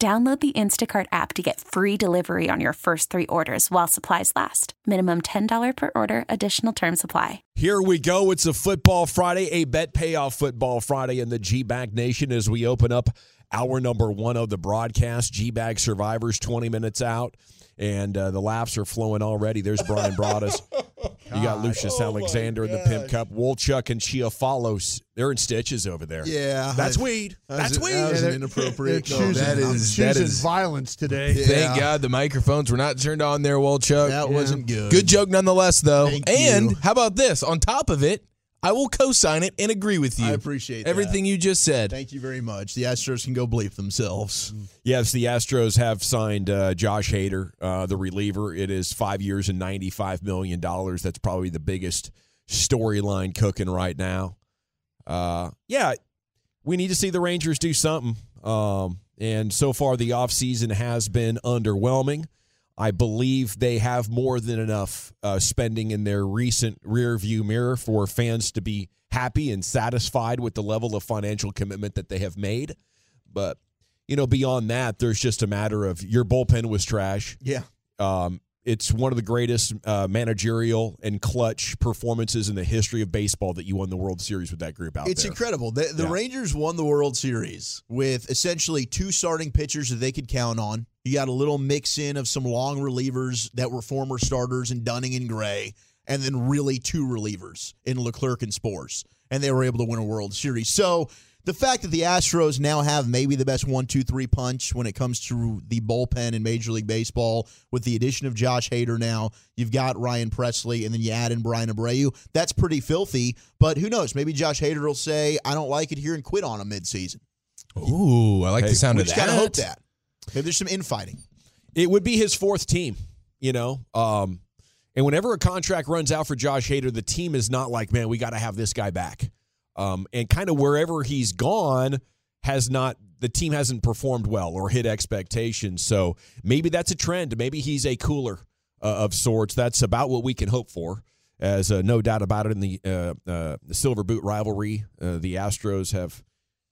Download the Instacart app to get free delivery on your first three orders while supplies last. Minimum $10 per order, additional term supply. Here we go. It's a football Friday, a bet payoff football Friday in the G Bag Nation as we open up hour number one of the broadcast. G Bag Survivors 20 minutes out, and uh, the laughs are flowing already. There's Bryan Broaddus. You got Lucius Oh, Alexander in the Pimp Cup. Wolchuk and Chia follows. They're in stitches over there. Yeah, That's I- weed. that That's was- weed. that was an inappropriate. They're choosing, that I'm is choosing that is violence today. Yeah. Thank God the microphones were not turned on there, Wolchuk. that wasn't good. Good joke nonetheless, though. Thank and you. how about this? On top of it, I will co-sign it and agree with you. I appreciate that. everything you just said. Thank you very much. The Astros can go bleep themselves. Yes, the Astros have signed uh, Josh Hader, uh, the reliever. It is five years and $95 million. That's probably the biggest storyline cooking right now. Uh, yeah, we need to see the Rangers do something. Um, and so far, the offseason has been underwhelming. I believe they have more than enough uh, spending in their recent rear view mirror for fans to be happy and satisfied with the level of financial commitment that they have made. But you know, beyond that, there's just a matter of your bullpen was trash. Yeah. Um, it's one of the greatest uh, managerial and clutch performances in the history of baseball that you won the World Series with that group out there. It's there. incredible. The, the Yeah. Rangers won the World Series with essentially two starting pitchers that they could count on. You got a little mix in of some long relievers that were former starters in Dunning and Gray, and then really two relievers in Leclerc and Sborz. And they were able to win a World Series. So the fact that the Astros now have maybe the best one, two, three punch when it comes to the bullpen in Major League Baseball, with the addition of Josh Hader now, you've got Ryan Pressly, and then you add in Bryan Abreu. That's pretty filthy. But who knows? Maybe Josh Hader will say, "I don't like it here" and quit on a midseason. Ooh, I like the sound of just that. gotta hope that. Maybe there's some infighting. it would be his fourth team, you know. Um, and whenever a contract runs out for Josh Hader, the team is not like, man, we got to have this guy back. Um, and kind of wherever he's gone has not the team hasn't performed well or hit expectations. So maybe that's a trend. Maybe he's a cooler uh, of sorts. That's about what we can hope for. As uh, no doubt about it, in the uh, uh, the Silver Boot rivalry, uh, the Astros have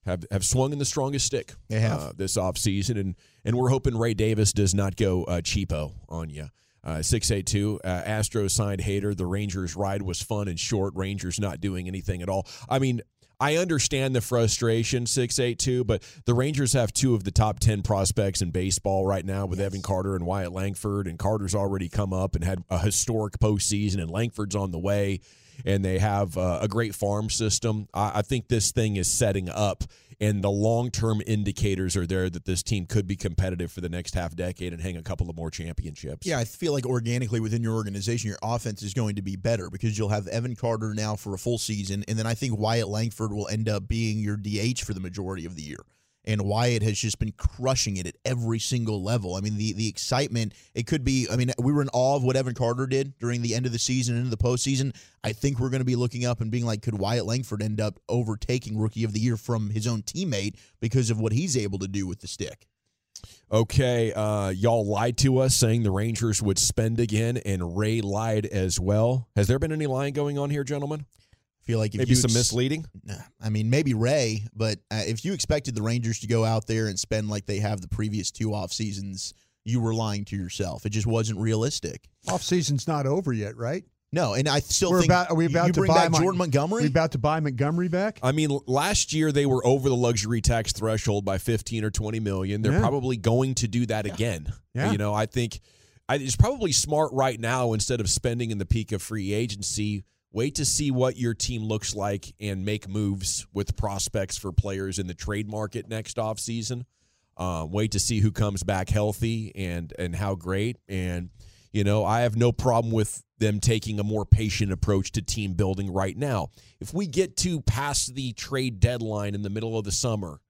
have have swung in the strongest stick They have. uh, this offseason. and and we're hoping Ray Davis does not go uh, cheapo on you. Uh, Six eight two uh, Astros signed Hader. The Rangers ride was fun and short. Rangers not doing anything at all. I mean, I understand the frustration. Six eight two, but the Rangers have two of the top ten prospects in baseball right now with Evan Carter and Wyatt Langford. And Carter's already come up and had a historic postseason, and Langford's on the way. And they have uh, a great farm system. I, I think this thing is setting up and the long term indicators are there that this team could be competitive for the next half decade and hang a couple of more championships. Yeah, I feel like organically within your organization, your offense is going to be better because you'll have Evan Carter now for a full season, and then I think Wyatt Langford will end up being your DH for the majority of the year. And Wyatt has just been crushing it at every single level. I mean, the the excitement. It could be. I mean, we were in awe of what Evan Carter did during the end of the season into the postseason. I think we're going to be looking up and being like, could Wyatt Langford end up overtaking Rookie of the Year from his own teammate because of what he's able to do with the stick? Okay, uh, y'all lied to us saying the Rangers would spend again, and Ray lied as well. Has there been any lying going on here, gentlemen? I feel like if Maybe you some ex- misleading. Nah, I mean, maybe Ray, but uh, if you expected the Rangers to go out there and spend like they have the previous two off seasons, you were lying to yourself. It just wasn't realistic. Off season's not over yet, right? No, and I still We're think about. Are we about you to bring buy back Mon- Jordan Montgomery. We about to buy Montgomery back? I mean, last year they were over the luxury tax threshold by 15 or 20 million. They're Yeah. probably going to do that again. Yeah. You know, I think I, it's probably smart right now instead of spending in the peak of free agency, wait to see what your team looks like and make moves with prospects for players in the trade market next offseason. Um, wait to see who comes back healthy and and how great. And you know, I have no problem with them taking a more patient approach to team building right now. If we get to past the trade deadline in the middle of the summer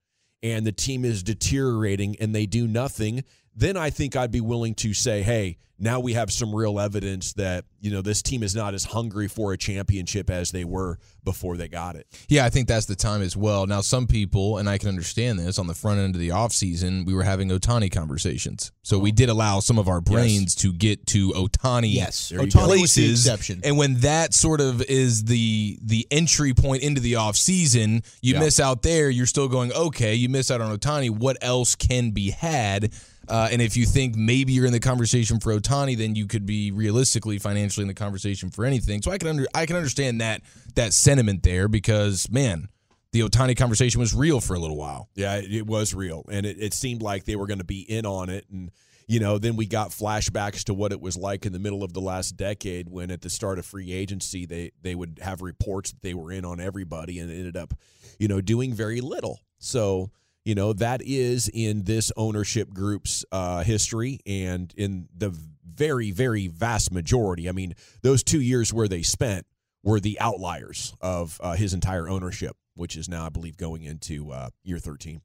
and the team is deteriorating and they do nothing, then I think I'd be willing to say, hey, now we have some real evidence that, you know, this team is not as hungry for a championship as they were before they got it. Yeah, I think that's the time as well. Now, some people, and I can understand this, on the front end of the offseason, we were having Ohtani conversations. So we did allow some of our brains to get to Ohtani Yes, There you Ohtani go. was the places. exception. And when that sort of is the the entry point into the offseason, you Yeah. miss out there, you're still going, okay, you miss out on Ohtani. What else can be had? Uh, and if you think maybe you're in the conversation for Ohtani, then you could be realistically financially in the conversation for anything. So I can under I can understand that that sentiment there because man, the Ohtani conversation was real for a little while. Yeah, it, was real, and it, it seemed like they were going to be in on it. And you know, then we got flashbacks to what it was like in the middle of the last decade, when at the start of free agency, they they would have reports that they were in on everybody, and ended up, you know, doing very little. So. You know that is in this ownership group's uh, history, and in the very, very vast majority. I mean, those two years where they spent were the outliers of uh, his entire ownership, which is now, I believe, going into uh, year 13.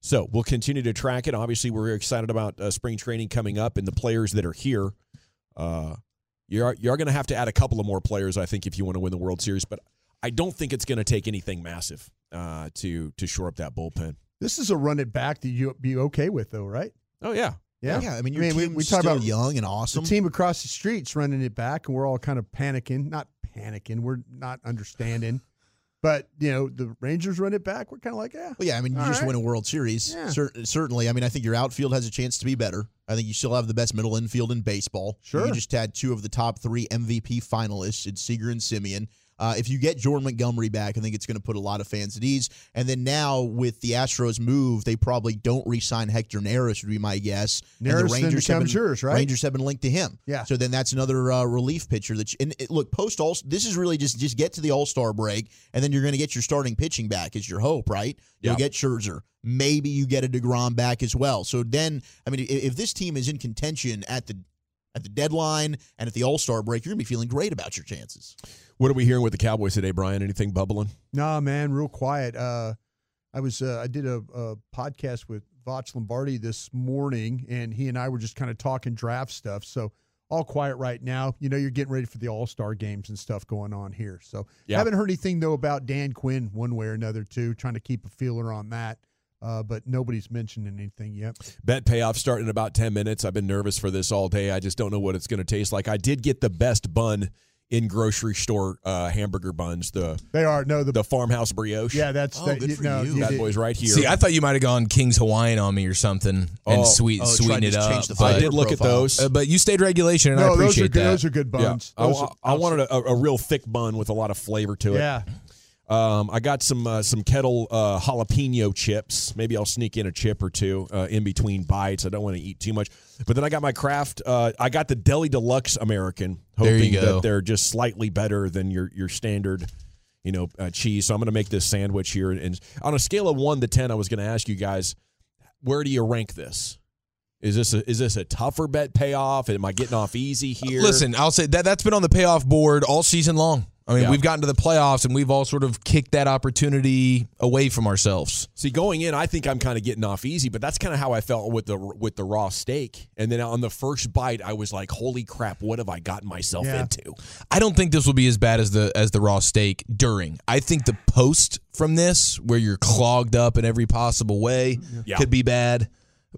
So we'll continue to track it. Obviously, we're excited about uh, spring training coming up and the players that are here. Uh, you're you're going to have to add a couple of more players, I think, if you want to win the World Series. But I don't think it's going to take anything massive uh, to to shore up that bullpen. This is a run it back that you'd be okay with, though, right? Oh yeah, Yeah. yeah, I mean, your I mean, we- team's we talk still about young and awesome. The team across the street's running it back, and we're all kind of panicking. Not panicking. We're not understanding. But, you know, the Rangers run it back. We're kind of like, yeah. Well, yeah, I mean, you All just right. win a World Series. Yeah. Cer- certainly. I mean, I think your outfield has a chance to be better. I think you still have the best middle infield in baseball. Sure. You just had two of the top three MVP finalists in Seager and Semien. Uh, if you get Jordan Montgomery back, I think it's going to put a lot of fans at ease. And then now with the Astros move, they probably don't re-sign Hector Neris, would be my guess. and Neris the Rangers have been, yours, right? Rangers have been linked to him. Yeah. So then that's another uh, relief pitcher. That you, and it, look post all. This is really just just get to the All Star break, and then you're going to get your starting pitching back. Is your hope, right? You'll Yeah. get Scherzer. Maybe you get a Degrom back as well. So then, I mean, if, if this team is in contention at the at the deadline and at the All Star break, you're going to be feeling great about your chances. What are we hearing with the Cowboys today, Brian? Anything bubbling? Nah, man, real quiet. Uh, I was uh, I did a, a podcast with Voch Lombardi this morning, and he and I were just kind of talking draft stuff. So all quiet right now. You know, you're getting ready for the All Star games and stuff going on here. So Yeah. haven't heard anything though about Dan Quinn one way or another too. Trying to keep a feeler on that. Uh, but nobody's mentioned anything yet. Bet payoff starting in about 10 minutes. I've been nervous for this all day. I just don't know what it's going to taste like. I did get the best bun in grocery store uh, hamburger buns, the They are no the, the farmhouse brioche. yeah that's Oh, that, good for no, you. That did- boy's right here. See, I thought you might have gone King's Hawaiian on me or something and Oh. sweet Oh, sweeten it up. but- I did look at those. Uh, but you stayed regulation, and I No, those are appreciate good. that. Those are good yeah. buns. I, Those I, are- I wanted a, a real thick bun with a lot of flavor to it. Yeah, Um, I got some uh, some kettle uh, jalapeno chips. Maybe I'll sneak in a chip or two uh, in between bites. I don't want to eat too much. But then I got my Kraft. Uh, I got the Deli Deluxe American, hoping that they're just slightly better than your your standard, you know, uh, cheese. So I'm going to make this sandwich here. And on a scale of one to ten, I was going to ask you guys, where do you rank this? Is this a, is this a tougher bet payoff? Am I getting off easy here? Listen, I'll say that that's been on the payoff board all season long. I mean, Yeah. we've gotten to the playoffs and we've all sort of kicked that opportunity away from ourselves. See, going in, I think I'm kind of getting off easy, but that's kind of how I felt with the with the raw steak. And then on the first bite, I was like, "Holy crap! What have I gotten myself Yeah. into?" I don't think this will be as bad as the as the raw steak during. I think the post from this, where you're clogged up in every possible way, Yeah. could be bad.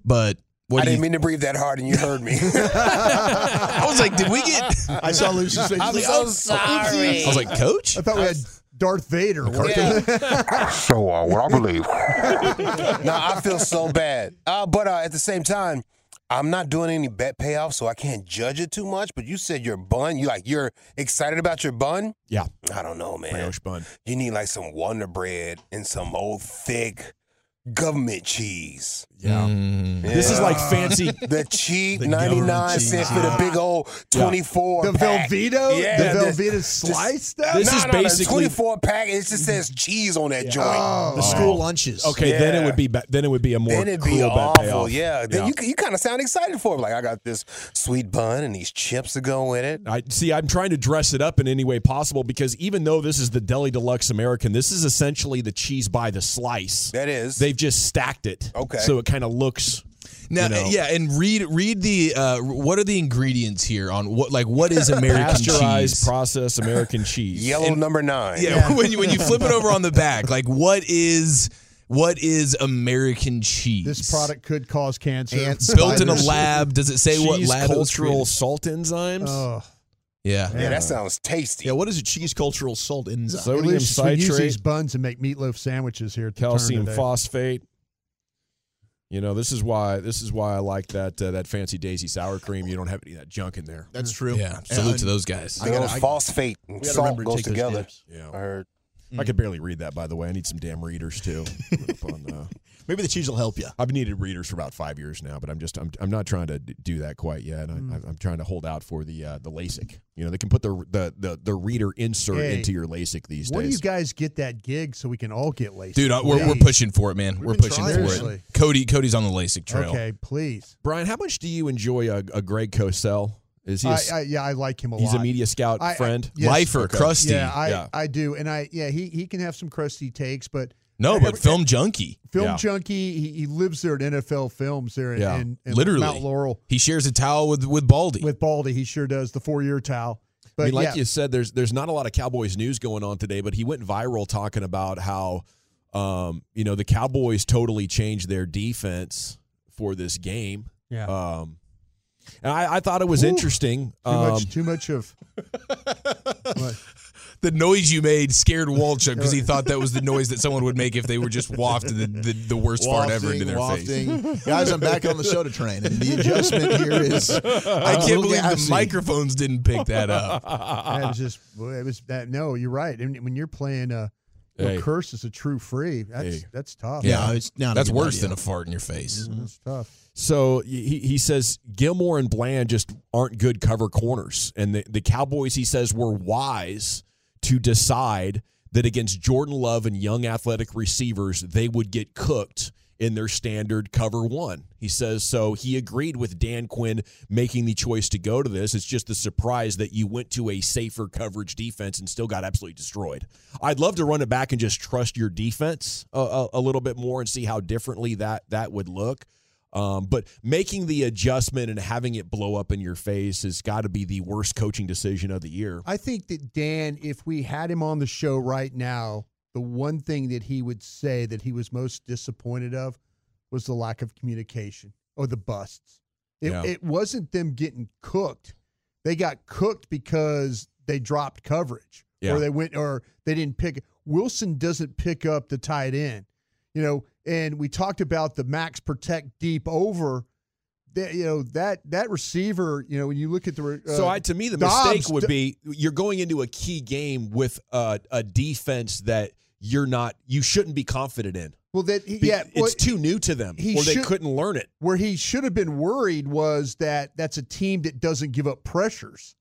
But what I do you? didn't mean to breathe that hard, and you heard me. I was like, did we get? I saw Lucy's face. I'm Like, so oh, sorry. I was like, Coach. I thought we had Darth Vader. Yeah. So, uh, what I believe. no, I feel so bad. Uh, but uh, at the same time, I'm not doing any bet payoff, so I can't judge it too much. But you said your bun, you like you're excited about your bun. Yeah, I don't know, man. brioche bun. You need like some Wonder Bread and some old thick government cheese. Yeah. Mm. This is like fancy. The cheap The 99 cent for the big old 24 The pack. Velveeta, Yeah, the this- Velveeta slice stuff. This no, is no, no, basically- 24 pack. It just says cheese on that joint. Oh. The school lunches. Okay, then it would be ba- then it would be a more Then it'd be cruel awful. payoff. Yeah. Then you you kind of sound excited for it. Like I got this sweet bun and these chips to go with it. I see. I'm trying to dress it up in any way possible because even though this is the Deli Deluxe American, this is essentially the cheese by the slice. That is. They've just stacked it. Okay. So it kind of looks. Now, you know. yeah, and read read the uh, what are the ingredients here on what like what is American Pasteurized, cheese? processed American cheese. Yellow number nine. yeah, when you when you flip it over on the back, like what is what is American cheese? This product could cause cancer. Ants, built in a lab. Does it say what lab cultural created? salt enzymes, Oh, Yeah. Yeah, that sounds tasty. Yeah, what is a cheese cultural salt enzyme? Sodium delicious. We use these buns and make meatloaf sandwiches here. At the turn calcium today. phosphate. You know, this is why this is why I like that uh, that fancy daisy sour cream. You don't have any of that junk in there. That's true. Yeah. Salute And to those guys. I gotta- old I- phosphate and salt goes together. Yeah, I heard. I could barely read that. By the way, I need some damn readers too. On, uh, Maybe the cheese will help you. I've needed readers for about five years now, but I'm just I'm, I'm not trying to d- do that quite yet. I, Mm. I'm trying to hold out for the uh, the LASIK. You know, they can put the the the, the reader insert Hey, into your LASIK these days. Where do you guys get that gig so we can all get laced? Dude, I, we're, we're pushing for it, man. We're pushing trying. for Seriously. it. Cody, Cody's on the LASIK trail. Okay, please. Brian, how much do you enjoy a, a Greg Cosell? Is he? a I, s- I, yeah, I like him a he's lot. He's a media scout I- I- friend. yes. Lifer, Okay. crusty. Yeah, I, Yeah. I do, and I yeah he he can have some crusty takes, but no, but film junkie. film Yeah. junkie he, he lives there at NFL Films there in, Yeah. in, in Literally. Mount Laurel He shares a towel with with Baldy. with Baldy. He sure does the four year towel. But I mean, like yeah, you said, there's there's not a lot of Cowboys news going on today, but he went viral talking about how, um, you know, the Cowboys totally changed their defense for this game. yeah. Um, and I, I thought it was Ooh. interesting. too Um, much too much of the noise you made scared Walchuk because he thought that was the noise that someone would make if they were just wafted the, the, the worst fart ever into their face. Guys, I'm back on the soda train, and the adjustment here is. I can't believe the microphones didn't pick that up. it was just it was that no you're right and when you're playing uh Hey. a curse is a true free that's Hey. that's tough Yeah, it's not That's worse idea. than a fart in your face. Mm-hmm. that's tough So he, he says Gilmore and Bland just aren't good cover corners. And the, the Cowboys, he says, were wise to decide that against Jordan Love and young athletic receivers, they would get cooked in their standard cover one. He says, so he agreed with Dan Quinn making the choice to go to this. It's just the surprise that you went to a safer coverage defense and still got absolutely destroyed. I'd love to run it back and just trust your defense a, a, a little bit more and see how differently that that would look. Um, but making the adjustment and having it blow up in your face has got to be the worst coaching decision of the year. I think that Dan, if we had him on the show right now, the one thing that he would say that he was most disappointed of was the lack of communication or the busts. It, Yeah. it wasn't them getting cooked. They got cooked because they dropped coverage Yeah. or they went or they didn't pick. Wilson doesn't pick up the tight end, you know. And we talked about the max protect deep over. That you know that that receiver, you know, when you look at the re- so uh, I, to me, the Dobbs mistake would be you're going into a key game with a, a defense that you're not, you shouldn't be confident in. Well, that he, yeah, well, it's too new to them, he or they should- couldn't learn it. where he should have been worried was that that's a team that doesn't give up pressures,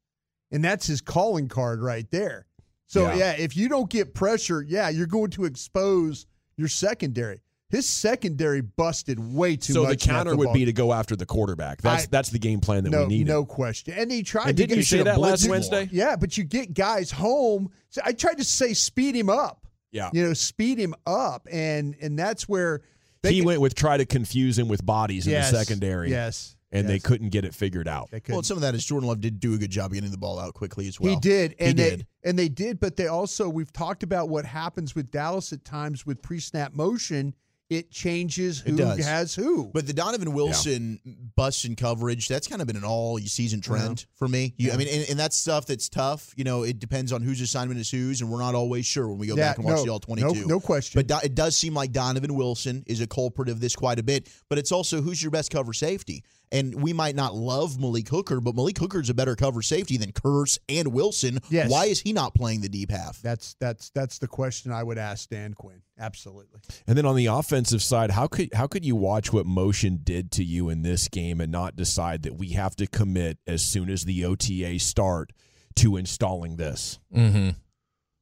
and that's his calling card right there. So Yeah. yeah, if you don't get pressure, yeah, you're going to expose your secondary. His secondary busted way too so much. So the counter would be to go after the quarterback. That's I- that's the game plan that no, we need. no question. And he tried. And to didn't get you say that last Wednesday? Yeah, but you get guys home. So I tried to say speed him up. Yeah. You know, speed him up, and and that's where they he can- went with try to confuse him with bodies yes, in the secondary. Yes, and they couldn't get it figured out. They Well, some of that is Jordan Love did do a good job getting the ball out quickly as well. He did, and He they did. and they did, but they also we've talked about what happens with Dallas at times with pre-snap motion. It changes It who does. has who. But the Donovan Wilson bust in coverage, that's kind of been an all season trend for me. You, I mean, and, and that's stuff that's tough. You know, it depends on whose assignment is whose, and we're not always sure when we go Yeah, back and watch no, the all 22. no- no question. But Do- it does seem like Donovan Wilson is a culprit of this quite a bit. But it's also who's your best cover safety. And we might not love Malik Hooker, but Malik Hooker's a better cover safety than Curse and Wilson. Yes. Why is he not playing the deep half? that's that's that's the question I would ask Dan Quinn. Absolutely. And then on the offensive side, how could how could you watch what motion did to you in this game and not decide that we have to commit as soon as the OTA start to installing this? Mm-hmm.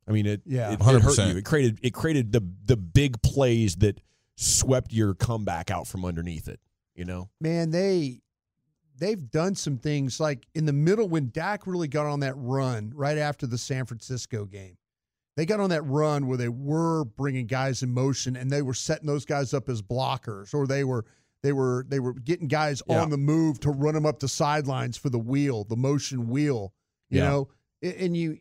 I mean, it Yeah. it, it hurt 100%. you. It created it created the the big plays that swept your comeback out from underneath it. You know, man, they they've done some things like in the middle when Dak really got on that run right after the San Francisco game. They got on that run where they were bringing guys in motion and they were setting those guys up as blockers, or they were they were they were getting guys Yeah. on the move to run them up the sidelines for the wheel, the motion wheel. You Yeah. know, and you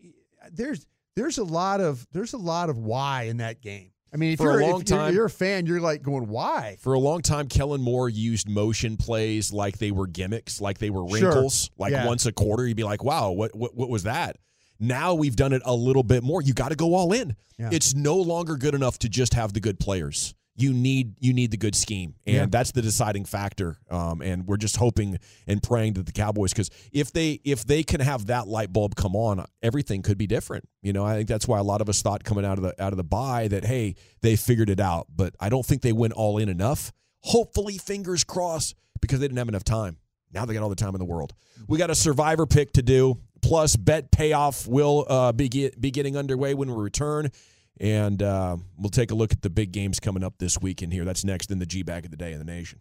there's there's a lot of there's a lot of why in that game. I mean, if For a you're, long if you're- time- you're a fan, you're like going, why? for a long time, Kellen Moore used motion plays like they were gimmicks, like they were Sure. wrinkles. Like Yeah. once a quarter, you'd be like, "Wow, what what what was that?" Now we've done it a little bit more. You got to go all in. Yeah. It's no longer good enough to just have the good players. You need you need the good scheme, and Yeah. that's the deciding factor. Um, and we're just hoping and praying that the Cowboys, because if they if they can have that light bulb come on, everything could be different. You know, I think that's why a lot of us thought coming out of the out of the buy that hey, they figured it out, but I don't think they went all in enough. Hopefully, fingers crossed, because they didn't have enough time. Now they got all the time in the world. We got a survivor pick to do. Plus, bet payoff will uh, be, get, be getting underway when we return. And uh, we'll take a look at the big games coming up this weekend here. That's next in the G Bag of the Day in the Nation.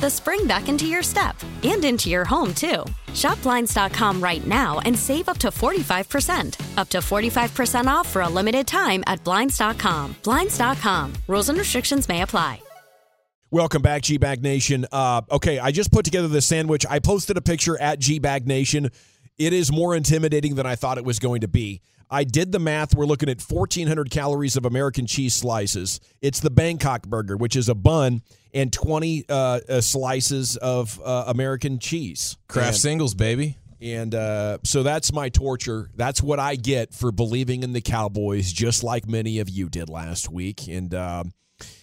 the spring back into your step and into your home, too. Shop Blinds.com right now and save up to 45%. Up to 45% off for a limited time at Blinds.com. Blinds.com. Rules and restrictions may apply. Welcome back, G Bag Nation. Uh, okay, I just put together this sandwich. I posted a picture at G Bag Nation. It is more intimidating than I thought it was going to be. I did the math. We're looking at 1,400 calories of American cheese slices. It's the Bangkok burger, which is a bun and 20 uh, uh, slices of uh, American cheese. Kraft And- singles, baby. And uh, so that's my torture. That's what I get for believing in the Cowboys, just like many of you did last week. And uh,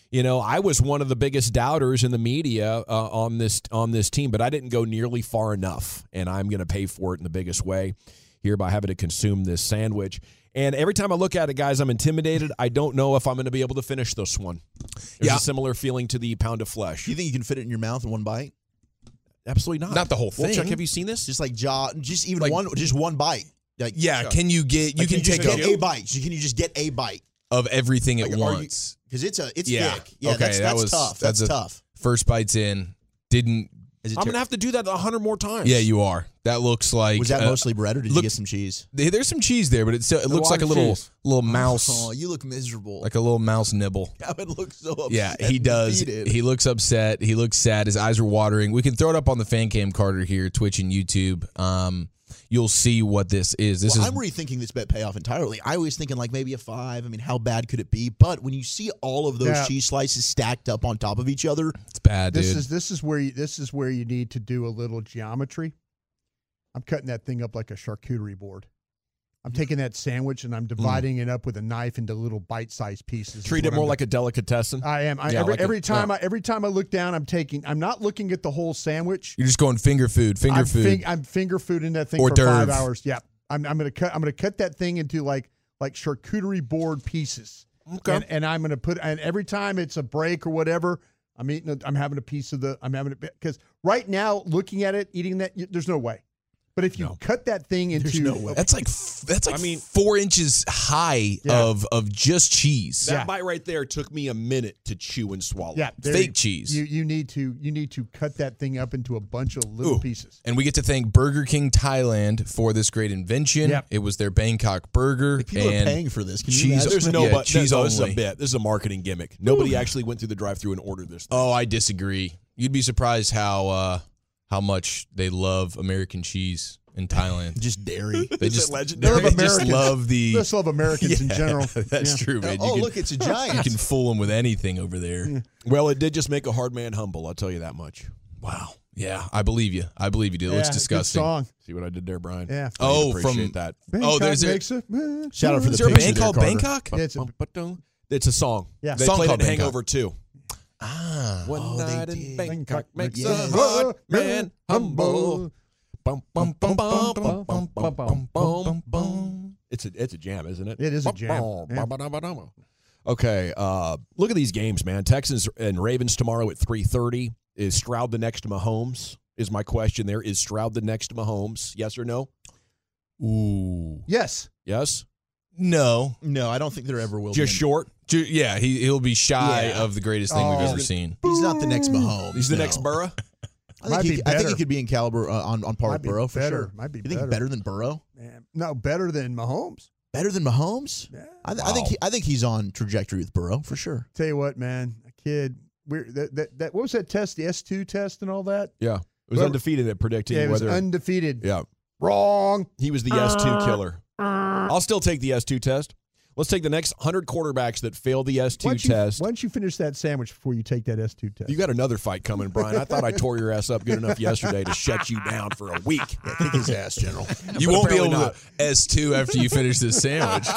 you know, I was one of the biggest doubters in the media uh, on this on this team, but I didn't go nearly far enough, and I'm going to pay for it in the biggest way here by having to consume this sandwich. And every time I look at it, guys, I'm intimidated. I don't know if I'm going to be able to finish this one. There's Yeah. a similar feeling to the pound of flesh. Do you think you can fit it in your mouth in one bite? Absolutely not. Not the whole Well, Chuck, thing. have you seen this? Just like jaw, just even Like- one, just one bite. Like Yeah, can you get you like, can just take get a a bite. Can you just get a bite? of everything at Like, once. Because it's a it's Yeah. thick. Yeah, Okay, that's, that that's was- tough. that's That's, tough. First bites in, didn't Is it I'm ter- gonna have to do that a hundred more times. Yeah, you are. That looks like Was that uh, mostly bread, or did you get some cheese? There's some cheese there, but it still it A looks like a little cheese. little mouse, Oh, you look miserable. like a little mouse nibble. I would look so upset. Yeah, he does. defeated. He looks upset. He looks sad. His eyes are watering. We can throw it up on the fan cam, Carter here, Twitch and YouTube. Um, you'll see what this is. This well, is I'm rethinking this bet payoff entirely. I was thinking like maybe a five. I mean, how bad could it be? But when you see all of those Yeah. cheese slices stacked up on top of each other, it's bad, This dude. is this is where you this is where you need to do a little geometry. I'm cutting that thing up like a charcuterie board. I'm taking that sandwich and I'm mm. dividing it up with a knife into little bite-sized pieces. Treat it more I'm like a delicatessen. I am. I, Yeah, every like a- time yeah. I every time I look down, I'm taking. I'm not looking at the whole sandwich. You're just going finger food, finger I'm, food. fing- I'm finger fooding that thing Hors for five hours. Yeah, I'm, I'm gonna cut. I'm gonna cut that thing into like like charcuterie board pieces. Okay. And, and I'm gonna put. And every time it's a break or whatever, I'm eating. A, I'm having a piece of the. I'm having a because right now looking at it, eating that, there's no way. But if you cut that thing into, no way. that's like that's like I mean- four inches high Yeah. of of just cheese. That Yeah. bite right there took me a minute to chew and swallow. yeah, Fake you- cheese. You you need to you need to cut that thing up into a bunch of little Ooh. pieces. And we get to thank Burger King Thailand for this great invention. Yep. It was their Bangkok burger. people are and paying for this. Can cheese. imagine? There's no, yeah, but cheese no, this is a only. bit. This is a marketing gimmick. Nobody actually went through the drive-through and ordered this. Thing. Oh, I disagree. You'd be surprised how uh, how much they love American cheese in Thailand. Just dairy. They Is it just legendary? They They love just Americans. love the. They just love Americans in Yeah, general. That's Yeah. true, man. oh, can, look, it's a giant. you can fool them with anything over there. Well, it did just make a hard man humble. I'll tell you that much. Wow. Yeah, I believe you. I believe you, dude. It looks Yeah, disgusting. Good song. See what I did there, Brian? Yeah. I Oh, appreciate from- that. Oh, there's a- makes a, Shout out for the Is there a picture band there, called Carter. Bangkok? Yeah, it's a- It's a song. Yeah. they Song played called in Bangkok. Hangover too. Ah. One Oh, they night in did. Bangkok makes Yeah. a hard man humble. Bum, bum, bum, bum, bum, bum, bum, bum, bum, bum. It's a it's a jam, isn't it? It is a jam. Yeah. Okay, uh, look at these games, man. Texans and Ravens tomorrow at three thirty. Is Stroud the next Mahomes? Is my question there? Is Stroud the next Mahomes? Yes or no? Ooh. Yes. Yes. No. No, I don't think there ever will Just be. short. Ju- Yeah, he he'll be shy Yeah. of the greatest thing Oh. we've ever seen. He's not the next Mahomes. He's the no. next Burrow. I Might think, he, be I think he better. could be in caliber uh, on on par Might with be Burrow for better. sure. Might be you think better. better than Burrow? Man, no, better than Mahomes. Better than Mahomes? Yeah. I, th- I think he, I think he's on trajectory with Burrow for sure. Tell you what, man, a kid. We're, that, that, that, what was that test? The S two test and all that. Yeah, it was Whoever- undefeated at predicting Yeah, it was whether. undefeated. yeah, Wrong. he was the S two killer. I'll still take the S two test. Let's take the next hundred quarterbacks that fail the S Why two don't, you, test. why don't you finish that sandwich before you take that S two test? You got another fight coming, Brian. I thought I tore your ass up good enough yesterday to shut you down for a week. Yeah, kick his ass, General. You But won't be able not. to S two after you finish this sandwich.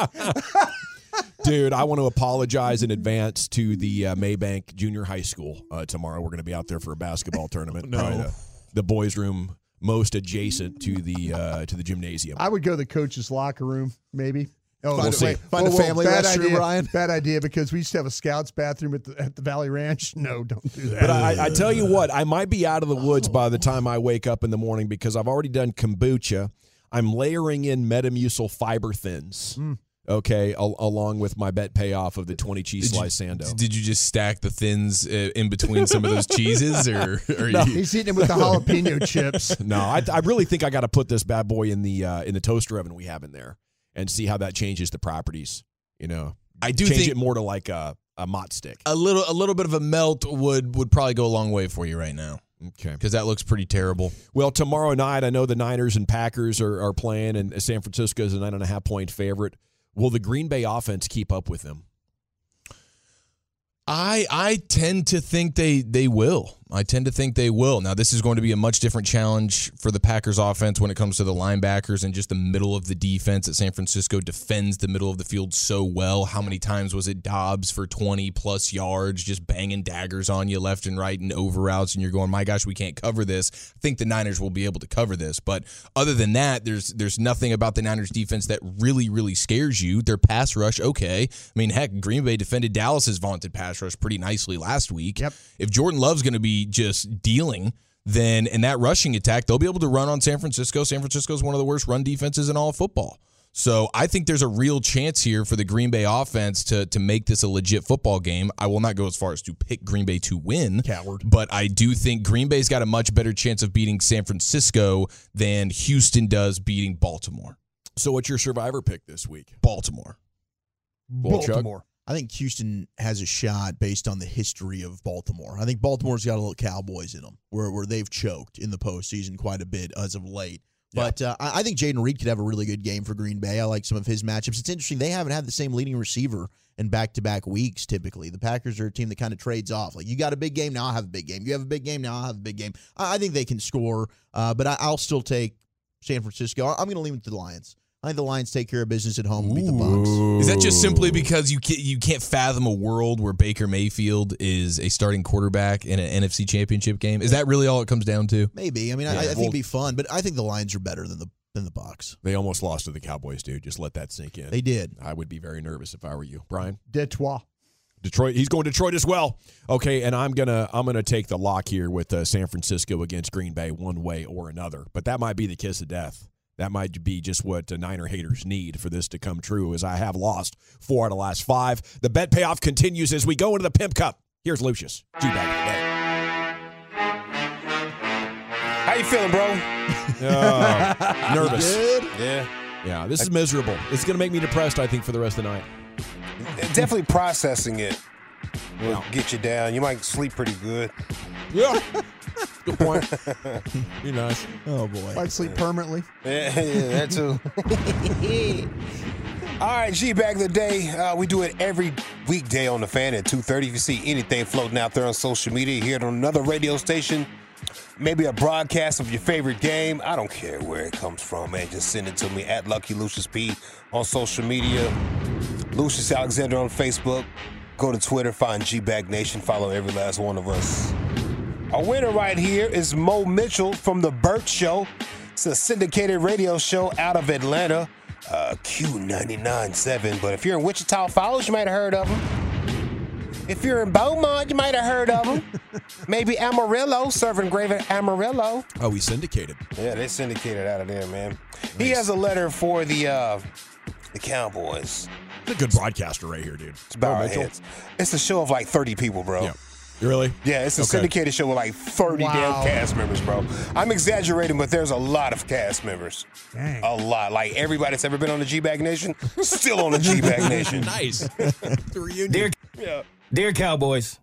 Dude, I want to apologize in advance to the uh, Mabank Junior High School uh, tomorrow. We're going to be out there for a basketball tournament. No. Probably the, the boys' room most adjacent to the uh, to the gymnasium. I would go to the coach's locker room, maybe. Oh, Find wait, a- wait. find a family bad restroom, idea, Ryan. Bad idea because we used to have a scouts bathroom at the, at the Valley Ranch. No, don't do that. But I, I tell you what, I might be out of the woods by the time I wake up in the morning because I've already done kombucha. I'm layering in Metamucil fiber thins. Okay, al- along with my bet payoff of the 20 cheese Did you- slice sando. Did you just stack the thins uh, in between some of those cheeses, or, or No. you, He's eating it with the jalapeno chips. No, I, I really think I got to put this bad boy in the uh, in the toaster oven we have in there and see how that changes the properties. You know, I do change think it more to like a, a mott stick. a little a little bit of a melt would would probably go a long way for you right now Okay. because that looks pretty terrible. Well, tomorrow night, I know the Niners and Packers are, are playing, and San Francisco is a nine and a half point favorite. Will the Green Bay offense keep up with them? I I tend to think they they will. I tend to think they will. Now this is going to be a much different challenge for the Packers offense when it comes to the linebackers and just the middle of the defense that San Francisco defends the middle of the field so well. How many times was it Doubs for 20 plus yards just banging daggers on you left and right and over routes and you're going, "My gosh, we can't cover this." I think the Niners will be able to cover this, but other than that, there's there's nothing about the Niners defense that really really scares you. Their pass rush, okay. I mean, heck, Green Bay defended Dallas's vaunted pass rush pretty nicely last week. Yep. If Jordan Love's going to be just dealing, then in that rushing attack, they'll be able to run on San Francisco. San Francisco is one of the worst run defenses in all of football. So I think there's a real chance here for the Green Bay offense to to make this a legit football game. I will not go as far as to pick Green Bay to win, Coward. but I do think Green Bay's got a much better chance of beating San Francisco than Houston does beating Baltimore. So what's your survivor pick this week? Baltimore. Well, Baltimore. I think Houston has a shot based on the history of Baltimore. I think Baltimore's got a little Cowboys in them, where where they've choked in the postseason quite a bit as of late. But uh, I I think Jayden Reed could have a really good game for Green Bay. I like some of his matchups. It's interesting; they haven't had the same leading receiver in back-to-back weeks. Typically, the Packers are a team that kind of trades off. Like you got a big game, now I have a big game. You have a big game, now I have a big game. I, I think they can score, uh, but I, I'll still take San Francisco. I'm going to lean with the Lions. I think the Lions take care of business at home and beat the Bucks. Is that just simply because you can't, you can't fathom a world where Baker Mayfield is a starting quarterback in an NFC Championship game? Is that really all it comes down to? Maybe. I mean, I, I think it'd be fun, but I think the Lions are better than the than the Bucks. They almost lost to the Cowboys, dude. Just let that sink in. They did. I would be very nervous if I were you, Brian. Detroit. Detroit. He's going Detroit as well. Okay, and I'm gonna I'm gonna take the lock here with uh, San Francisco against Green Bay one way or another. But that might be the kiss of death. That might be just what uh, Niner haters need for this to come true. As I have lost four out of the last five. The bet payoff continues as we go into the Pimp Cup. Here's Lucius. G back How you feeling, bro? Oh, nervous. Good. Yeah. Yeah, this is miserable. It's gonna make me depressed. I think for the rest of the night. Definitely processing it will Yeah. get you down. You might sleep pretty good. Yeah. Good point. Be nice. Oh boy. Might sleep permanently. Yeah, yeah that too. All right, G back of the day. Uh, we do it every weekday on the fan at 2:30. If you see anything floating out there on social media, hear it on another radio station, maybe a broadcast of your favorite game. I don't care where it comes from, man. Just send it to me at Lucky Lucius P on social media. Lucius Alexander on Facebook. Go to Twitter, find G Bag Nation. Follow every last one of us. Our winner right here is Moe Mitchell from The Bert Show. It's a syndicated radio show out of Atlanta, uh, Q99.7. But if you're in Wichita Falls, you might have heard of him. If you're in Beaumont, you might have heard of him. Maybe Amarillo, serving Graven Amarillo. Oh, we syndicated. Yeah, they syndicated out of there, man. He has a letter for the uh, the Cowboys. He's a good broadcaster right here, dude. It's about Oh, our Mitchell. heads. It's a show of like 30 people, bro. Yeah. Really? Yeah, it's a Okay. syndicated show with like 30 damn cast members, bro. I'm exaggerating, but there's a lot of cast members. Dang. A lot. Like everybody that's ever been on the G Bag Nation, still on the G Bag Nation. Nice. the reunion. Dear, yeah. dear Cowboys,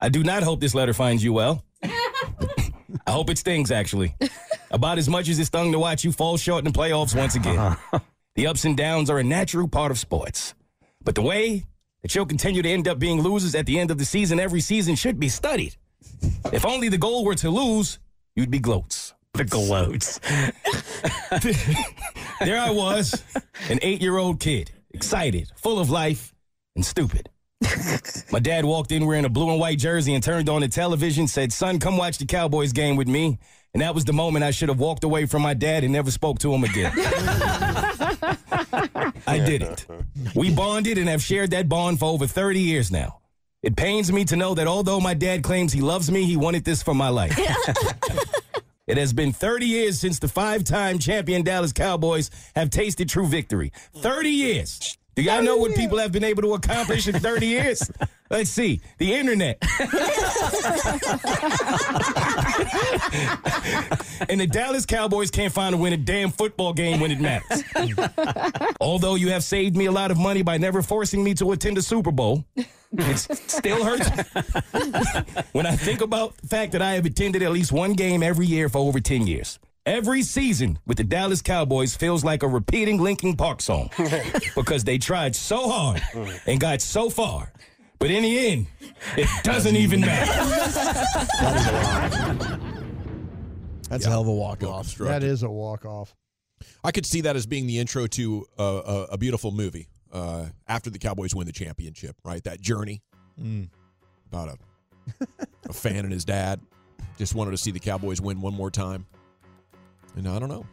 I do not hope this letter finds you well. I hope it stings, actually. About as much as it stung to watch you fall short in the playoffs once again. Uh-huh. The ups and downs are a natural part of sports. But the way that you'll continue to end up being losers at the end of the season every season should be studied. If only the goal were to lose, you'd be gloats. The gloats. there I was, an eight year old kid, excited, full of life, and stupid. My dad walked in wearing a blue and white jersey and turned on the television, said, Son, come watch the Cowboys game with me. And that was the moment I should have walked away from my dad and never spoke to him again. I didn't. We bonded and have shared that bond for over 30 years now. It pains me to know that although my dad claims he loves me, he wanted this for my life. It has been 30 years since the five time champion Dallas Cowboys have tasted true victory. 30 years. Do y'all know what people have been able to accomplish in 30 years? Let's see. The internet. and the Dallas Cowboys can't find a win a damn football game when it matters. Although you have saved me a lot of money by never forcing me to attend a Super Bowl, it still hurts when I think about the fact that I have attended at least one game every year for over 10 years. Every season with the Dallas Cowboys feels like a repeating Linkin Park song because they tried so hard and got so far. But in the end, it doesn't even matter. That's a hell of a walk off. That is a walk off. I could see that as being the intro to a, a, a beautiful movie uh, after the Cowboys win the championship, right? That journey Mm. about a, a fan and his dad just wanted to see the Cowboys win one more time. And I don't know.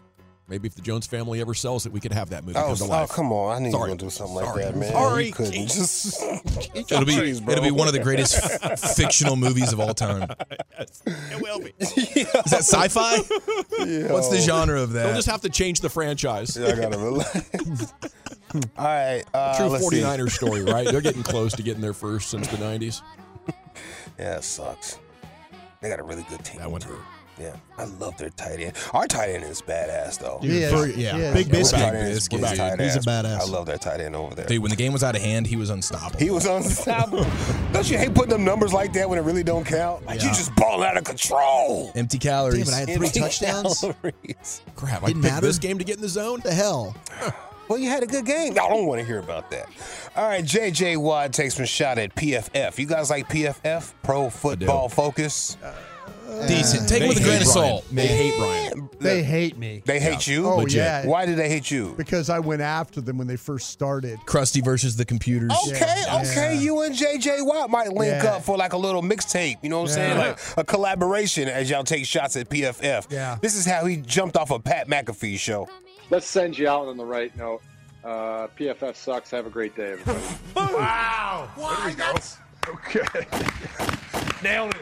Maybe if the Jones family ever sells it, we could have that movie Oh, come to oh, come on! I knew Sorry. you were gonna do something like Sorry. that, man. Sorry. You couldn't just. It'll be it'll be one of the greatest fictional movies of all time. It will be. Is that sci-fi? What's the genre of that? They'll just have to change the franchise. Yeah, I gotta relax. All right, uh, True let's see. 49ers story, right? They're getting close to getting their first since the 90s. Yeah, it sucks. They got a really good team. That one too. hurt. Yeah, I love their tight end. Our tight end is badass though. He is. For- yeah, He. Big Our Biscuit. tight Biscuit, is dude. tight He's a badass. I love their tight end over there. Dude, when the game was out of hand, he was unstoppable. He was unstoppable. don't you hate putting them numbers like that when it really don't count? Like you just balling out of control. empty calories. Damn it, I had three Empty touchdowns. calories. Crap, I Didn't picked matter. this game to get in the zone. What the hell? Well, you had a good game. I don't want to hear about that. All right, JJ Watt takes one shot at PFF. You guys like PFF? Pro Football Focus. Uh, Decent. Take it with a grain of salt. They hate Brian. They hate me They hate you. Oh, Legit. yeah. Why did they hate you? because I went after them when they first started. Crusty versus the computers. Okay, Yeah. okay. Yeah. You and JJ Watt might link Yeah. up for like a little mixtape. You know what I'm saying? Yeah. Like a collaboration as y'all take shots at PFF. Yeah. This is how he jumped off a Pat McAfee show. Let's send you out on the right note. Uh, PFF sucks. Have a great day, everybody. Wow. Why? That's okay. Nailed it.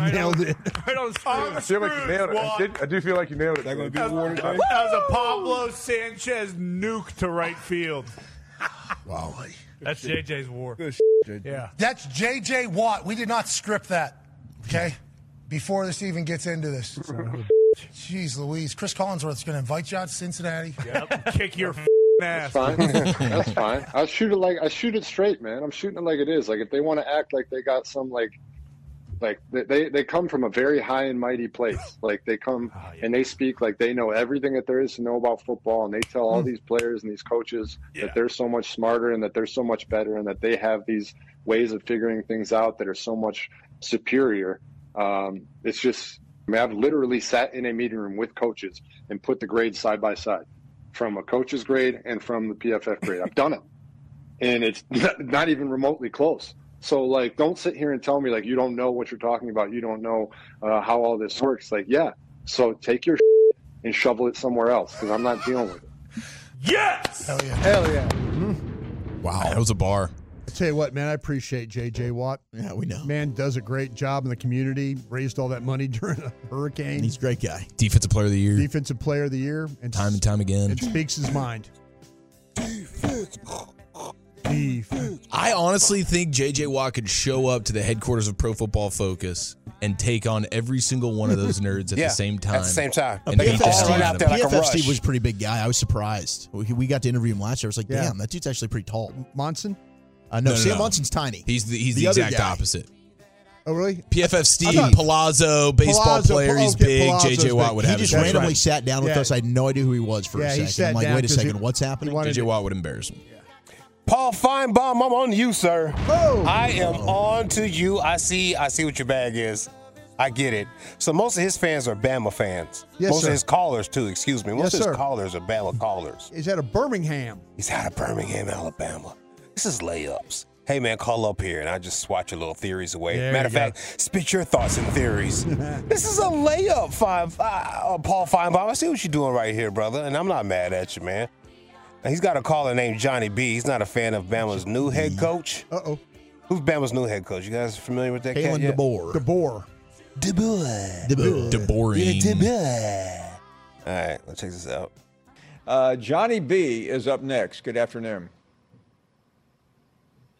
Nailed it. Right on the I feel like you nailed it. I, did, I do feel like you nailed it. That going to be awarded That was a Pablo Sanchez nuke to right field. Wow. That's JJ's war. Yeah. That's J.J. Watt. We did not script that. Okay? Before this even gets into this. Jeez Louise. Cris Collinsworth's going to invite you out to Cincinnati. Yep. Kick your ass. Fine. That's fine. I shoot it like I shoot it straight, man. I'm shooting it like it is. Like if they want to act like they got some like like they, they come from a very high and mighty place. Like they come and they speak like they know everything that there is to know about football, and they tell all these players and these coaches that they're so much smarter and that they're so much better and that they have these ways of figuring things out that are so much superior. Um, it's just, I mean, I've literally sat in a meeting room with coaches and put the grades side by side, from a coach's grade and from the PFF grade. I've done it, and it's not, not even remotely close. So like, don't sit here and tell me like you don't know what you're talking about. You don't know uh, how all this works. Like, yeah. So take your and shovel it somewhere else because I'm not dealing with it. Yes. Hell yeah. Hell yeah. Wow, that was a bar. I tell you what, man, I appreciate J.J. Watt. Yeah, we know. Man does a great job in the community. Raised all that money during a hurricane. He's a great guy. Defensive player of the year, Defensive Player of the Year, and time and time again. and speaks his mind. Defense. I honestly think JJ Watt could show up to the headquarters of Pro Football Focus and take on every single one of those nerds at Yeah, the same time. At the same time. And beat the all out out there him. like a PFF rush. Steve was a pretty big guy. I was surprised. We, we got to interview him last year. I was like, Yeah. damn, that dude's actually pretty tall. Monson? Uh, no, No, no, Sam no. Monson's tiny. He's the he's The the, exact guy. opposite. Oh, really? PFF Steve thought- Palazzo, baseball Palazzo, player. He's okay, big. Palazzo's JJ Watt big. would he have just randomly right. sat down with Yeah. us. I had no idea who he was for Yeah, a he second. sat I'm like, down wait a second, he- what's happening? he wanted JJ Watt would embarrass him. Paul Finebaum, I'm on you, sir. I am on to you. I see. I see what your bag is. I get it. So most of his fans are Bama fans. Yes, most sir. of his callers too. Excuse me. Most Yes, of his sir. callers are Bama callers. Is that a Birmingham? He's out of Birmingham, Alabama. This is layups. Hey man, call up here and I just swat your little theories away. There Matter of you go. fact, spit your thoughts and theories. this is a layup, five, uh, Paul Finebaum. I see what you're doing right here, brother, and I'm not mad at you, man. Now, he's got a caller named Johnny B. He's not a fan of Bama's new head coach. Uh oh. Who's Bama's new head coach? You guys familiar with that cat Kalen yet? DeBoer. DeBoer. DeBoer. DeBoer. DeBoring. DeBoer. All right, let's check this out. Uh, Johnny B is up next. Good afternoon.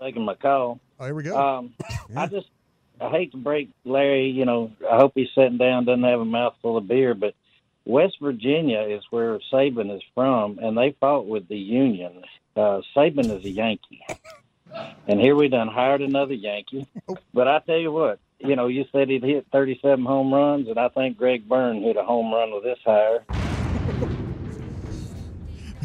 taking my call. Oh, here we go. Um, I just I hate to break Larry. You know, I hope he's sitting down, doesn't have a mouthful of beer, but West Virginia is where Saban is from, and they fought with the Union. Uh, Saban is a Yankee, and here we done hired another Yankee. But I tell you what, you know, you said he'd hit 37 home runs, and I think Greg Byrne hit a home run with this hire.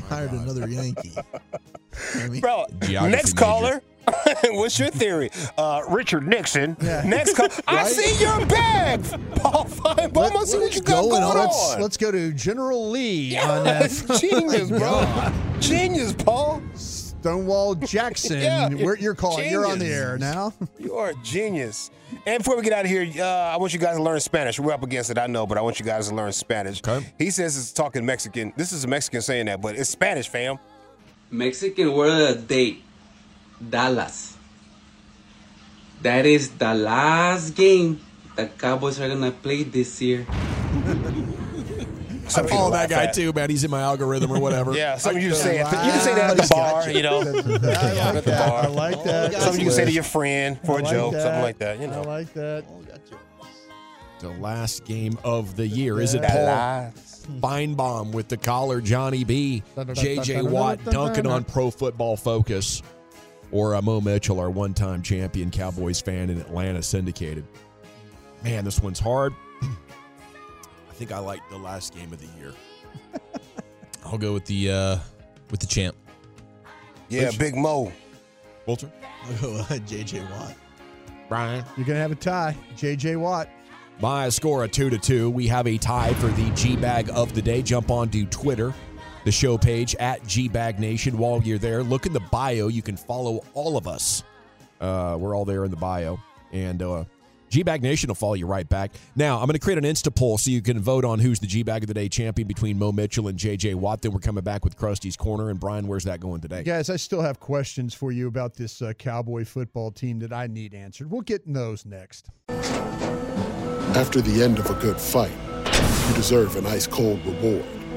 Hired another Yankee. I mean, Bro, Geography next major. Caller. What's your theory? Uh, Richard Nixon. Next call. I see your bag, Paul Finebaum. I see what you got going, Let's, on. let's go to General Lee on that. Genius, bro. Genius, Paul. Stonewall Jackson. Yeah, Where you're calling? You're on the air now. You are a genius. And before we get out of here, uh, I want you guys to learn Spanish. We're up against it, I know, but I want you guys to learn Spanish. Okay. He says it's talking Mexican. This is a Mexican saying that, but it's Spanish, fam. Mexican word of the day, Dallas. That is the last game the Cowboys are gonna play this year. I follow that guy too, man. He's in my algorithm or whatever. Yeah, some of you say it. You can say that at the bar, you know. at the bar. I like that. Something you can say to your friend for I a like joke, that. something like that. You know. I like that. The last game of the year. Is it The Paul last. Finebaum with the collar, Johnny B, J.J. Watt dunking on Pro Football Focus, or uh, Moe Mitchell, our one-time champion Cowboys fan in Atlanta syndicated? Man, this one's hard. I think I like the last game of the year. I'll go with the uh with the champ. Yeah, Big Mo. Walter? I'll go uh, J.J. Watt. Brian? You're gonna have a tie. J.J. Watt. My score a two to two. We have a tie for the G Bag of the day. Jump onto Twitter, the show page at G Bag Nation. While you're there, look in the bio. You can follow all of us. Uh, we're all there in the bio, and uh, G Bag Nation will follow you right back. Now I'm going to create an Insta poll so you can vote on who's the G Bag of the day champion between Moe Mitchell and JJ Watt. Then we're coming back with Crusty's corner. And Brian, where's that going today? Guys, I still have questions for you about this uh, Cowboy football team that I need answered. We'll get in those next. After the end of a good fight, you deserve an ice cold reward.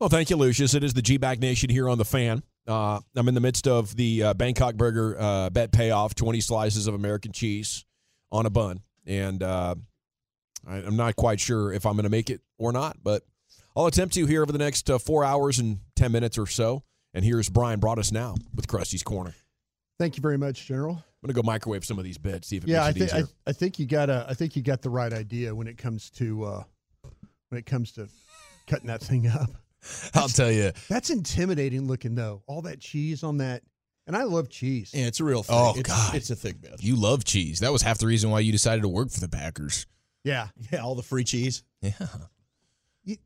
Well, thank you, Lucius. It is the G Bag Nation here on the fan. Uh, I'm in the midst of the uh, Bangkok Burger uh, bet payoff 20 slices of American cheese on a bun. And uh, I, I'm not quite sure if I'm going to make it or not, but I'll attempt to here over the next uh, four hours and 10 minutes or so. And here's Bryan Broaddus now with Crusty's Corner. Thank you very much, General. I'm going to go microwave some of these bits, see if it yeah, I makes it think I. I think you got a I think you got the right idea when it comes to uh, when it comes to cutting that thing up. I'll tell you. That's intimidating looking though. All that cheese on that, and I love cheese. Yeah, it's a real thing. Oh it's, God, it's a thick bit. You love cheese. That was half the reason why you decided to work for the Packers. Yeah, Yeah, all the free cheese. Yeah. You,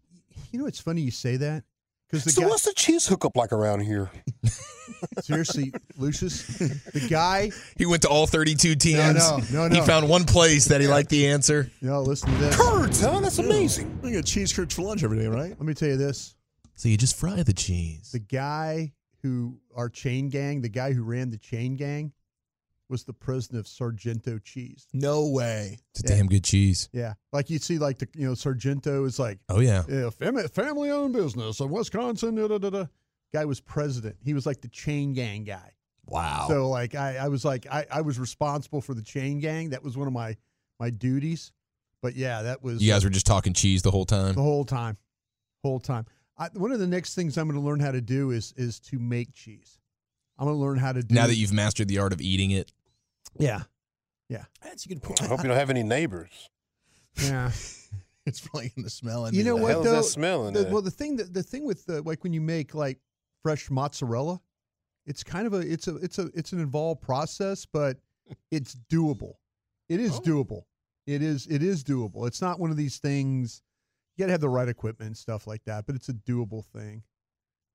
you know, it's funny you say that because the So guy. what's the cheese hookup like around here? seriously, Lucius, the guy. He went to all 32 teams. no, no, no. He found one place that he liked the answer. No, listen to this. Curds, huh? That's amazing. We get cheese curds for lunch every day, right? Let me tell you this: So you just fry the cheese. the guy who our chain gang, the guy who ran the chain gang, was the president of Sargento Cheese. No way. It's a damn good cheese. Yeah, like you see, like the you know Sargento is like Oh yeah. yeah, fam- family owned business of Wisconsin. Da, da, da, da. Guy was president. He was like the chain gang guy. Wow. So like I, I was like I, I was responsible for the chain gang. That was one of my my duties. But yeah, that was You guys were just talking cheese the whole time. the whole time, whole time. I, one of the next things I'm going to learn how to do is is to make cheese. I'm going to learn how to do Now that you've mastered the art of eating it. yeah, yeah, That's a good point. I hope you don't have any neighbors. yeah. it's probably going to smell. and you know what hell is though? that smell The- there? well, the thing that the thing with the, like when you make like fresh mozzarella, it's kind of a it's a it's a it's an involved process, but it's doable. It is oh. doable. It is it is doable. It's not one of these things. You got to have the right equipment and stuff like that, but it's a doable thing.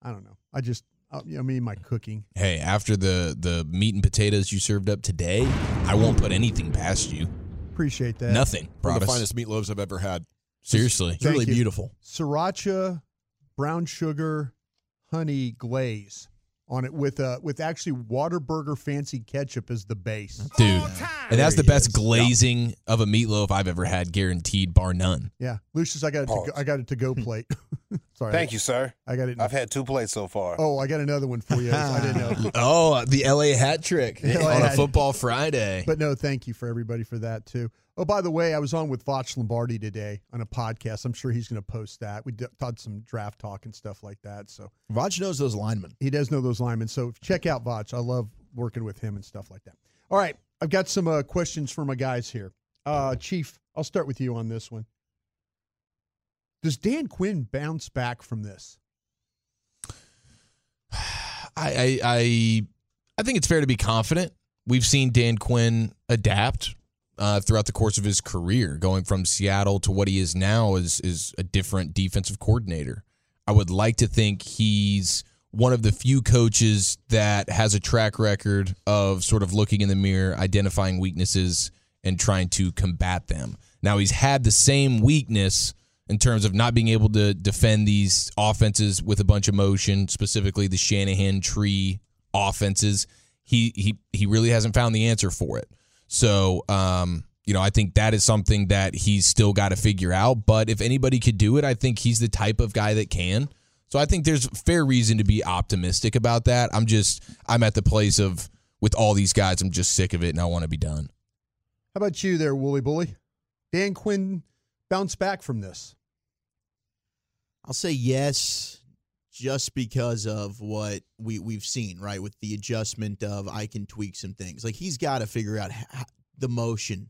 I don't know. I just I I mean my cooking. Hey, after the the meat and potatoes you served up today, I won't put anything past you. Appreciate that. Nothing. One of the finest meatloaves I've ever had. Seriously. It's really you. beautiful. Sriracha, brown sugar, honey glaze. On it with uh with actually Whataburger fancy ketchup as the base. Dude. And that's the best glazing of a meatloaf I've ever had, guaranteed, bar none. Yeah, Lucius, I got it. To go, I got it to go plate. Sorry. Thank you, sir. I got it. I've had two plates so far. Oh, I got another one for you. I didn't know. Oh, the LA hat trick LA on a football Friday. But no, thank you for everybody for that too. Oh, by the way, I was on with Voch Lombardi today on a podcast. I'm sure he's going to post that. We did, did some draft talk and stuff like that. So Voch knows those linemen. he does know those linemen. So check out Voch. I love working with him and stuff like that. All right, I've got some uh, questions for my guys here. Uh, Chief, I'll start with you on this one. Does Dan Quinn bounce back from this? I, I I I think it's fair to be confident. We've seen Dan Quinn adapt uh, throughout the course of his career, going from Seattle to what he is now is is a different defensive coordinator. I would like to think he's one of the few coaches that has a track record of sort of looking in the mirror, identifying weaknesses, and trying to combat them. Now he's had the same weakness in terms of not being able to defend these offenses with a bunch of motion, specifically the Shanahan tree offenses. He he he really hasn't found the answer for it. So, um, you know, I think that is something that he's still got to figure out. But if anybody could do it, I think he's the type of guy that can. So I think there's fair reason to be optimistic about that. I'm just I'm at the place of with all these guys, I'm just sick of it and I want to be done. How about you there, Wooly Bully? Dan Quinn bounce back from this? I'll say yes, just because of what we we've seen, right? With the adjustment of I can tweak some things. Like he's got to figure out h- the motion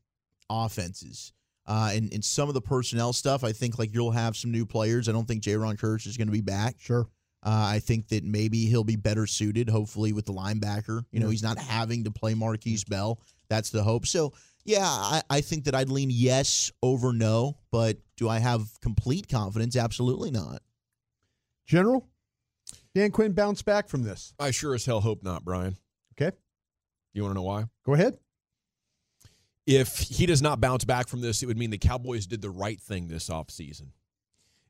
offenses. Uh, and, and some of the personnel stuff, I think like you'll have some new players. I don't think J. Ron Kurtz is going to be back. Sure. Uh, I think that maybe he'll be better suited, hopefully, with the linebacker. You know, Yeah. he's not having to play Markquese Bell. That's the hope. So, yeah, I, I think that I'd lean yes over no, but do I have complete confidence? Absolutely not. General, Dan Quinn bounce back from this? I sure as hell hope not, Brian. Okay. You want to know why? Go ahead. If he does not bounce back from this, it would mean the Cowboys did the right thing this offseason.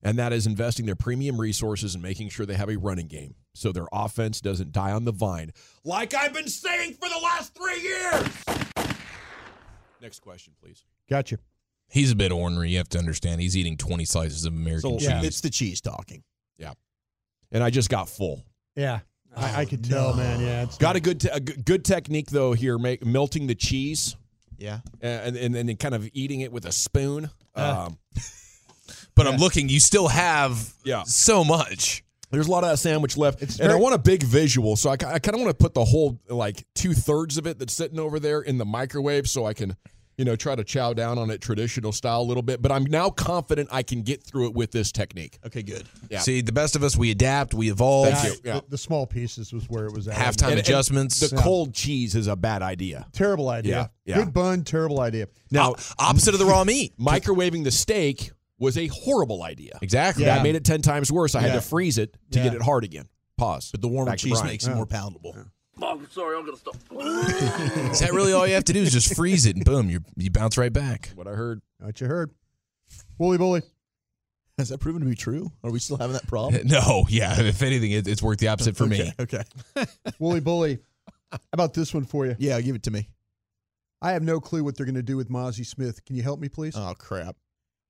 And that is investing their premium resources and making sure they have a running game so their offense doesn't die on the vine. Like I've been saying for the last three years. Next question, please. Gotcha. He's a bit ornery. You have to understand. He's eating 20 slices of American So, cheese. It's the cheese talking. Yeah. And I just got full. Yeah, I, I could tell, man. Yeah, it's Got a good te- a g- good technique though here, make, melting the cheese Yeah. and and and then kind of eating it with a spoon. Uh. Um, but I'm looking, you still have Yeah. so much. There's a lot of that sandwich left, It's and I want a big visual. So I, I kind of want to put the whole like two thirds of it that's sitting over there in the microwave, so I can, you know, try to chow down on it traditional style a little bit. But I'm now confident I can get through it with this technique. Okay, good. Yeah. See, the best of us, we adapt, we evolve. Thank you. the, Yeah. the small pieces was where it was at. Halftime And- and adjustments. The cold cheese is a bad idea. Terrible idea. Yeah, yeah. Big bun, terrible idea. Now, O- opposite of the raw meat. microwaving the steak was a horrible idea. Exactly. Yeah. That made it ten times worse. I had to freeze it to get it hard again. Pause. But the warmer Back cheese Brian. makes it more palatable. Is that really all you have to do is just freeze it and boom, you you bounce right back. What I heard. What you heard? Wooly Bully. Has that proven to be true? Are we still having that problem? No, yeah. If anything, it, it's worked the opposite for me. Okay. okay. Wooly Bully. How about this one for you? Yeah, give it to me. I have no clue what they're going to do with Mazi Smith. Can you help me, please? Oh crap.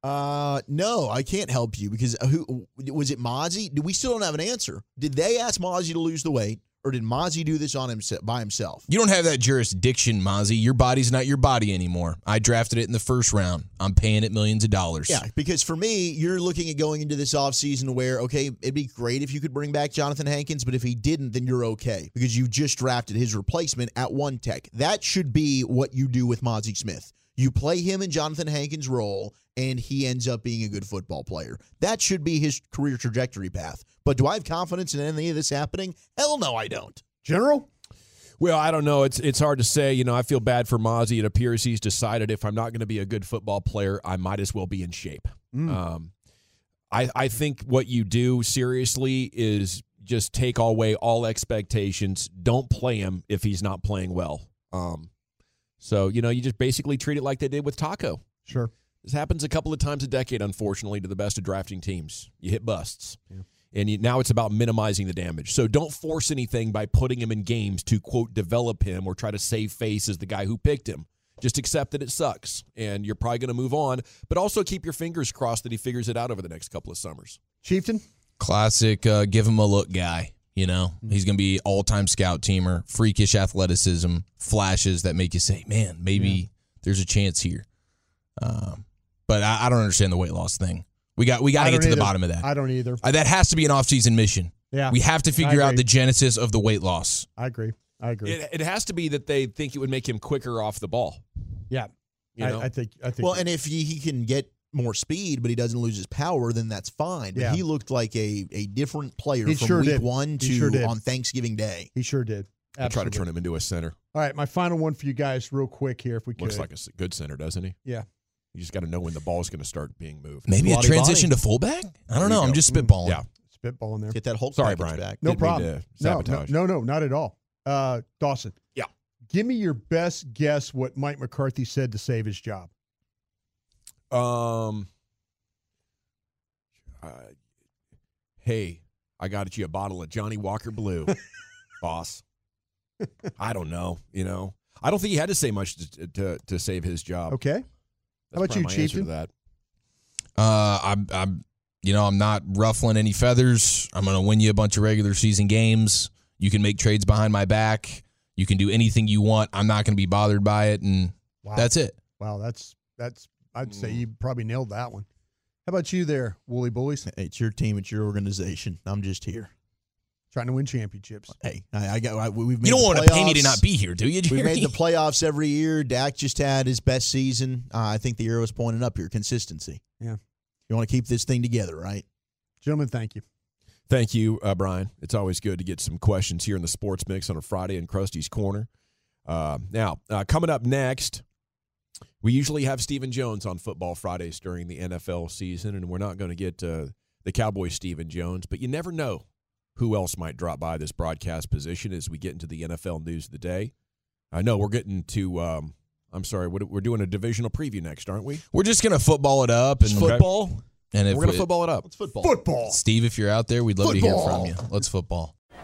Uh, no, I can't help you because who was it? Mazi? Did we still don't have an answer? Did they ask Mazi to lose the weight, or did Mazi do this on himself by himself? You don't have that jurisdiction, Mazi. Your body's not your body anymore. I drafted it in the first round. I'm paying it millions of dollars. Yeah, because for me, you're looking at going into this offseason where, okay, it'd be great if you could bring back Jonathan Hankins, but if he didn't, then you're okay because you just drafted his replacement at one tech. That should be what you do with Mazi Smith. You play him in Jonathan Hankins' role, and he ends up being a good football player. That should be his career trajectory path. But do I have confidence in any of this happening? Hell no, I don't. General? Well, I don't know. It's it's hard to say. You know, I feel bad for Mazi. It appears he's decided if I'm not going to be a good football player, I might as well be in shape. Um, I I think what you do seriously is just take away all expectations. Don't play him if he's not playing well. Um, so you know, you just basically treat it like they did with Taco. Sure. This happens a couple of times a decade, unfortunately, to the best of drafting teams. You hit busts. And you, now it's about minimizing the damage. So don't force anything by putting him in games to, quote, develop him or try to save face as the guy who picked him. Just accept that it sucks and you're probably going to move on, but also keep your fingers crossed that he figures it out over the next couple of summers. Chieftain? Classic uh, give him a look guy. You know, he's going to be all time scout teamer, freakish athleticism, flashes that make you say, man, maybe Yeah. there's a chance here. Um, but I, I don't understand the weight loss thing. We got we got to get don't to the bottom of that. I don't either. Uh, that has to be an off-season mission. Yeah. we have to figure out the genesis of the weight loss. I agree. I agree. It, it has to be that they think it would make him quicker off the ball. yeah. You know? I, I think. I think. Well, and if he, he can get more speed, but he doesn't lose his power, then that's fine. But Yeah. he looked like a, a different player He from sure week did. one to sure on Thanksgiving Day. he sure did. I try to turn him into a center. All right, my final one for you guys, real quick here, if we could. Looks like a good center, doesn't he? Yeah. You just got to know when the ball's going to start being moved. Maybe a Lottie transition Bonnie. to fullback. I don't know. you I'm just spitballing. Yeah. spitball in there. Get that Hulk Sorry, Brian. back. No Didn't mean problem. to No, no, sabotage. no, no, not at all. Uh, Dawson. Yeah. Give me your best guess what Mike McCarthy said to save his job. Um. uh, hey, I got you a bottle of Johnnie Walker Blue, boss. I don't know. You know, I don't think he had to say much to to, to save his job. Okay. That's How about you, my answer to Chieftain? That Uh, I'm, I'm, you know, I'm not ruffling any feathers. I'm going to win you a bunch of regular season games. You can make trades behind my back. You can do anything you want. I'm not going to be bothered by it, and Wow. that's it. Wow, that's that's. I'd say Mm. you probably nailed that one. How about you there, Woolly Bullies? Hey, it's your team, it's your organization. I'm just here. Trying to win championships. Hey, I, I got. I, we've made You don't want to pay me to not be here, do you? We Jerry? made the playoffs every year. Dak just had his best season. Uh, I think the arrow's pointing up here. Consistency. Yeah. You want to keep this thing together, right? Gentlemen, thank you. Thank you, uh, Brian. It's always good to get some questions here in the Sports Mix on a Friday in Crusty's Corner. Uh, now, uh, coming up next, we usually have Stephen Jones on Football Fridays during the NFL season, and we're not going to get uh, the Cowboy Stephen Jones, but you never know who else might drop by this broadcast position as we get into the NFL news of the day. I know we're getting to. Um, I'm sorry, we're doing a divisional preview next, aren't we? We're just going to football it up and football. And if we're going we- to football it up. It's football. Football. Steve, if you're out there, we'd love to hear from you. Let's football.